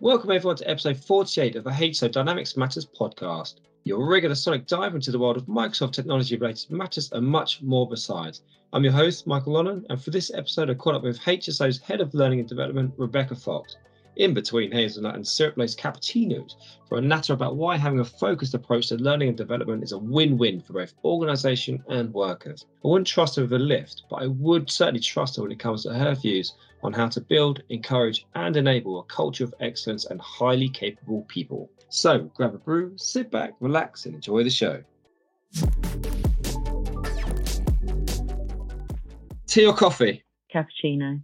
Welcome everyone to episode 48 of the HSO Dynamics Matters podcast, your regular sonic dive into the world of Microsoft technology related matters and much more besides. I'm your host, Michael Lonnan, and for this episode, I caught up with HSO's Head of Learning and Development, Rebecca Fox in between hazelnut and syrup laced cappuccinos for a natter about why having a focused approach to learning and development is a win win for both organisation and workers. I wouldn't trust her with a lift, but I would certainly trust her when it comes to her views on how to build, encourage, and enable a culture of excellence and highly capable people. So grab a brew, sit back, relax, and enjoy the show. Tea or coffee? Cappuccino.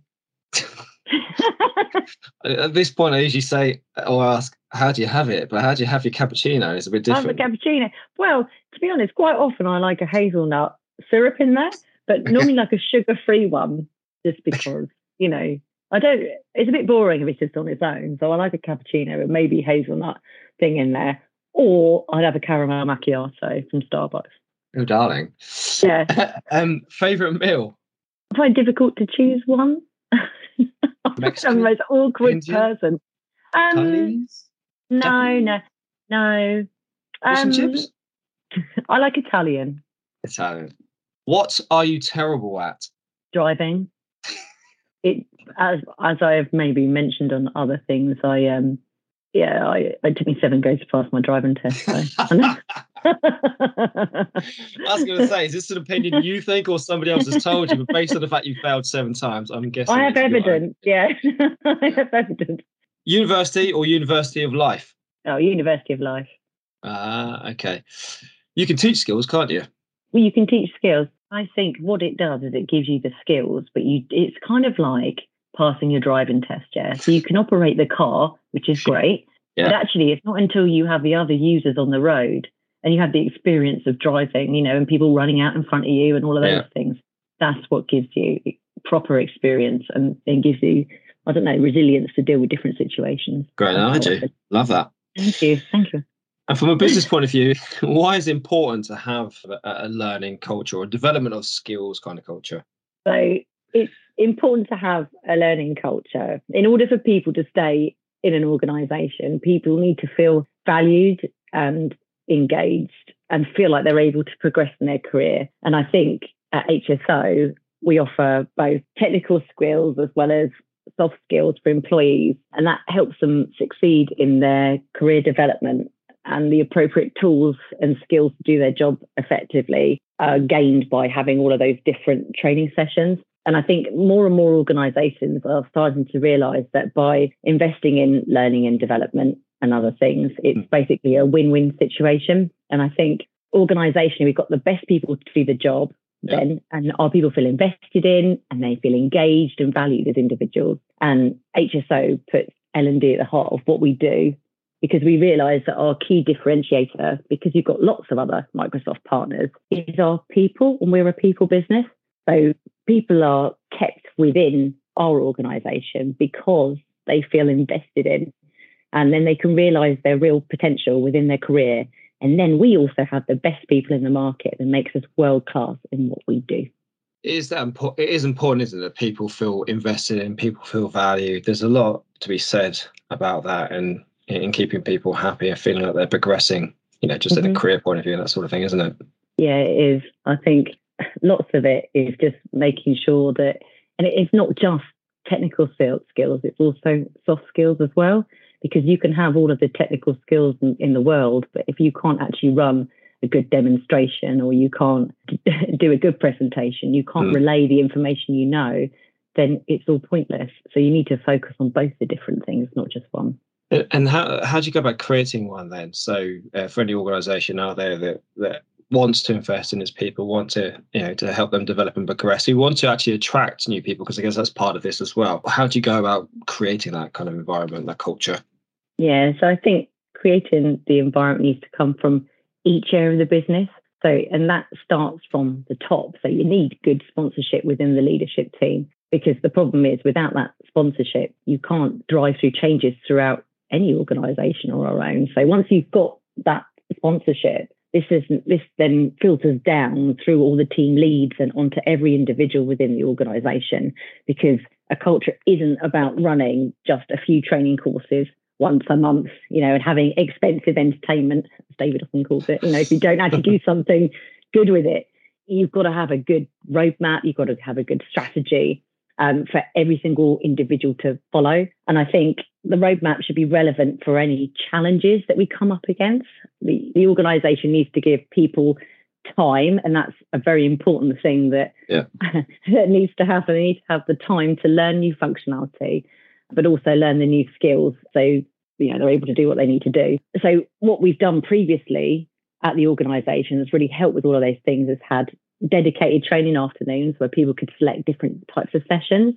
At this point, I usually say or ask, "How do you have it?" But how do you have your cappuccino? It's a bit different. I have a cappuccino. Well, to be honest, quite often I like a hazelnut syrup in there, but normally like a sugar-free one, just because you know I don't. It's a bit boring if it's just on its own. So I like a cappuccino with maybe hazelnut thing in there, or I'd have a caramel macchiato from Starbucks. Oh, darling. Yeah. um, favorite meal? I find difficult to choose one. Mexican, I'm the most awkward Indian, person. Um, Chinese, no, Japanese? no, no. fish and Um, chips. I like Italian Italian. What are you terrible at? driving. It as as I have maybe mentioned on other things. I um yeah, I it took me seven goes to pass my driving test. So. I was going to say, is this an opinion you think or somebody else has told you? But based on the fact you failed seven times, I'm guessing. I have it's your own. evidence. Yeah, I have evidence. University or University of Life? Oh, University of Life. Ah, okay. You can teach skills, can't you? Well, you can teach skills. I think what it does is it gives you the skills, but you it's kind of like passing your driving test, yeah. So you can operate the car, which is great. But actually it's not until you have the other users on the road and you have the experience of driving, you know, and people running out in front of you and all of those Yeah. things. That's what gives you proper experience and, and gives you, I don't know, resilience to deal with different situations. Great analogy. Love that. Thank you. Thank you. And from a business point of view, why is it important to have a, a learning culture or development of skills kind of culture? So it's important to have a learning culture. In order for people to stay in an organization, people need to feel valued and engaged and feel like they're able to progress in their career. And I think at HSO, we offer both technical skills as well as soft skills for employees, and that helps them succeed in their career development. And the appropriate tools and skills to do their job effectively are gained by having all of those different training sessions. And I think more and more organizations are starting to realize that by investing in learning and development and other things, it's hmm. basically a win win situation. And I think organizationally, we've got the best people to do the job Yeah. then, and our people feel invested in and they feel engaged and valued as individuals. And HSO puts L&D at the heart of what we do because we realize that our key differentiator, because you've got lots of other Microsoft partners, is our people, and we're a people business. So people are kept within our organization because they feel invested in, and then they can realize their real potential within their career. And then we also have the best people in the market that makes us world class in what we do. Is that important? It is important, isn't it? That people feel invested in, people feel valued. There's a lot to be said about that and in keeping people happy and feeling like they're progressing, you know, just at a mm-hmm. career point of view and that sort of thing, isn't it? Yeah, it is. I think lots of it is just making sure that, and it's not just technical skills, it's also soft skills as well, because you can have all of the technical skills in, in the world, but if you can't actually run a good demonstration or you can't do a good presentation, you can't Mm. relay the information you know, then it's all pointless. So you need to focus on both the different things, not just one. And- how how do you go about creating one then? So uh, for any organisation out there that that wants to invest in its people, want to you know to help them develop and progress, who want to actually attract new people, because I guess that's part of this as well. How do you go about creating that kind of environment, that culture? Yeah, so I think creating the environment needs to come from each area of the business. So, and that starts from the top. So, you need good sponsorship within the leadership team because the problem is without that sponsorship, you can't drive through changes throughout any organization or our own. So, once you've got that sponsorship, this is this then filters down through all the team leads and onto every individual within the organization because a culture isn't about running just a few training courses once a month, you know, and having expensive entertainment, as David often calls it. You know, if you don't actually do something good with it, you've got to have a good roadmap, you've got to have a good strategy um, for every single individual to follow. And I think the roadmap should be relevant for any challenges that we come up against. The, the organization needs to give people time, and that's a very important thing that, yeah. that needs to happen. They need to have the time to learn new functionality, but also learn the new skills. So, you know, they're able to do what they need to do. So, what we've done previously at the organisation has really helped with all of those things, has had dedicated training afternoons where people could select different types of sessions.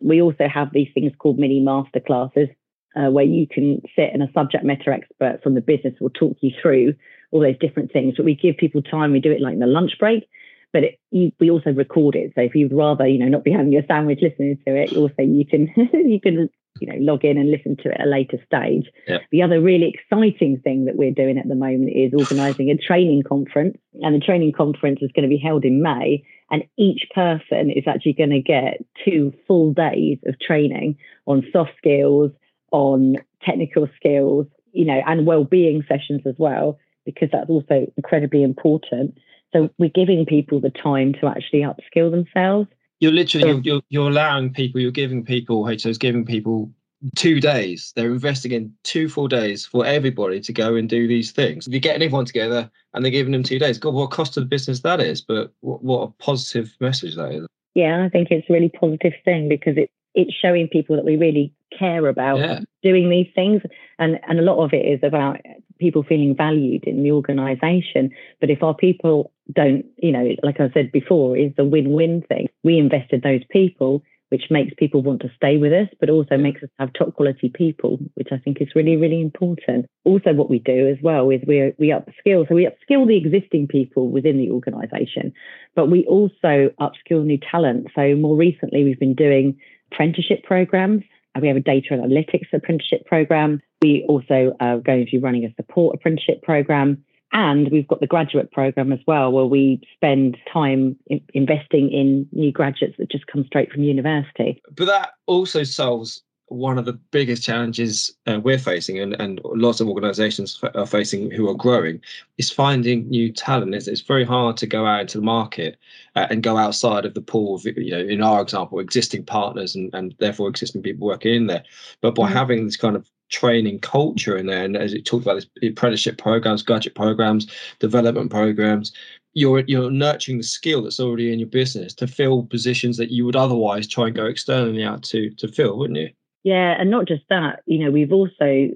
We also have these things called mini master classes uh, where you can sit and a subject matter expert from the business will talk you through all those different things. But we give people time. We do it like in the lunch break, but it, you, we also record it. So if you'd rather, you know, not be having your sandwich listening to it, also you can you can you know log in and listen to it at a later stage. Yep. The other really exciting thing that we're doing at the moment is organising a training conference, and the training conference is going to be held in May. And each person is actually going to get two full days of training on soft skills, on technical skills, you know, and well-being sessions as well, because that's also incredibly important. So we're giving people the time to actually upskill themselves. You're literally you're, um, you're, you're allowing people, you're giving people, HSO's giving people two days. They're investing in two full days for everybody to go and do these things. You're getting everyone together and they're giving them two days, God, what cost to the business that is, but what, what a positive message that is. Yeah, I think it's a really positive thing because it, it's showing people that we really care about Yeah. doing these things. And, and a lot of it is about people feeling valued in the organization. But if our people don't, you know, like I said before, is a win win thing. We invest in those people, which makes people want to stay with us, but also makes us have top quality people, which I think is really, really important. Also, what we do as well is we we upskill. So we upskill the existing people within the organization, but we also upskill new talent. So more recently, we've been doing apprenticeship programs. Uh, We have a data analytics apprenticeship program. We also are going to be running a support apprenticeship program. And we've got the graduate program as well, where we spend time in- investing in new graduates that just come straight from university. But that also solves one of the biggest challenges uh, we're facing and, and lots of organizations f- are facing who are growing is finding new talent. It's, it's very hard to go out into the market uh, and go outside of the pool of, you know, in our example, existing partners and, and therefore existing people working in there. But by Mhm. having this kind of training culture in there, and as it talked about this apprenticeship programs, graduate programs, development programs, you're you're nurturing the skill that's already in your business to fill positions that you would otherwise try and go externally out to to fill, wouldn't you? Yeah, and not just that, you know, we've also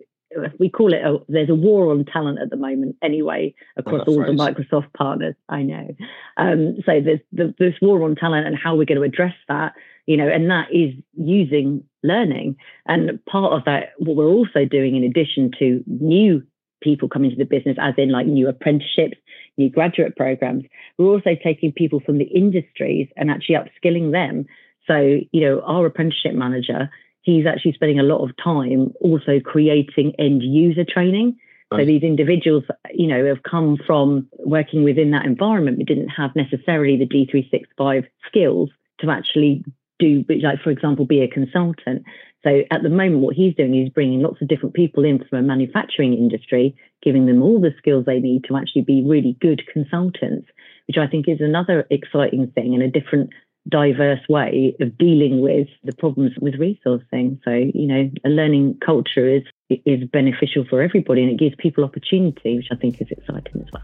we call it a, there's a war on talent at the moment anyway across all the. Microsoft partners. I know. Um, so there's the, this war on talent and how we're going to address that, you know, and that is using learning. And part of that, what we're also doing in addition to new people coming to the business, as in like new apprenticeships, new graduate programs, we're also taking people from the industries and actually upskilling them. So, you know, our apprenticeship manager he's actually spending a lot of time also creating end user training. So these individuals, you know, have come from working within that environment, but didn't have necessarily the D365 skills to actually do, like, for example, be a consultant. So at the moment, what he's doing is bringing lots of different people in from a manufacturing industry, giving them all the skills they need to actually be really good consultants, which I think is another exciting thing and a different diverse way of dealing with the problems with resourcing. So, you know, a learning culture is is beneficial for everybody and it gives people opportunity, which I think is exciting as well.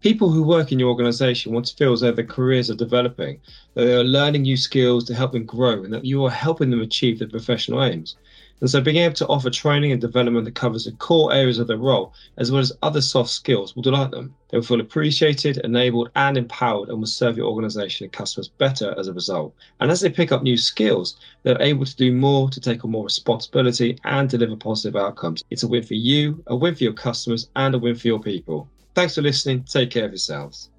People who work in your organization want to feel as though their careers are developing, that they are learning new skills to help them grow, and that you are helping them achieve their professional aims. And so being able to offer training and development that covers the core areas of their role, as well as other soft skills, will delight them. They will feel appreciated, enabled, and empowered, and will serve your organization and customers better as a result. And as they pick up new skills, they're able to do more to take on more responsibility and deliver positive outcomes. It's a win for you, a win for your customers, and a win for your people. Thanks for listening. Take care of yourselves.